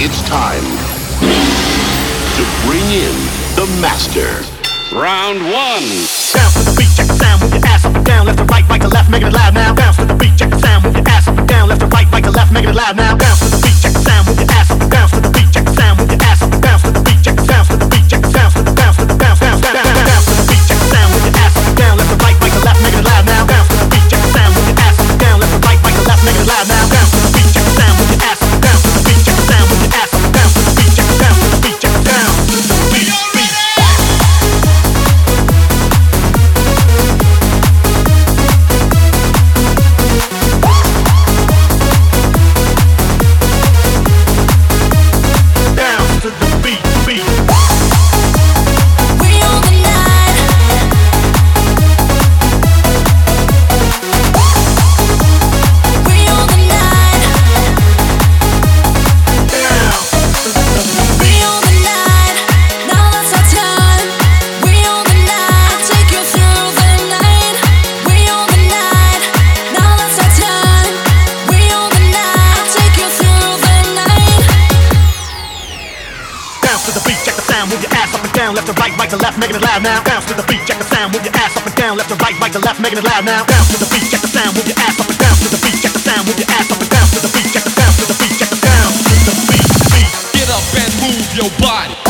It's time to bring in the master. Round one. Bounce to the beat, check the sound, your ass up and down, left to right, right to left, sound, move your ass up and down, left to right, right to left, making it loud now. Bounce to the beat, check the sound, move your ass up and down, left to right, right to left, making it loud now. Bounce to the beat, check the sound, move your ass up and down, to the beat, check the sound, move your ass up and down, to the beat, check the sound, to the beat, check the sound, to the beat, beat, beat. Get up and move your body.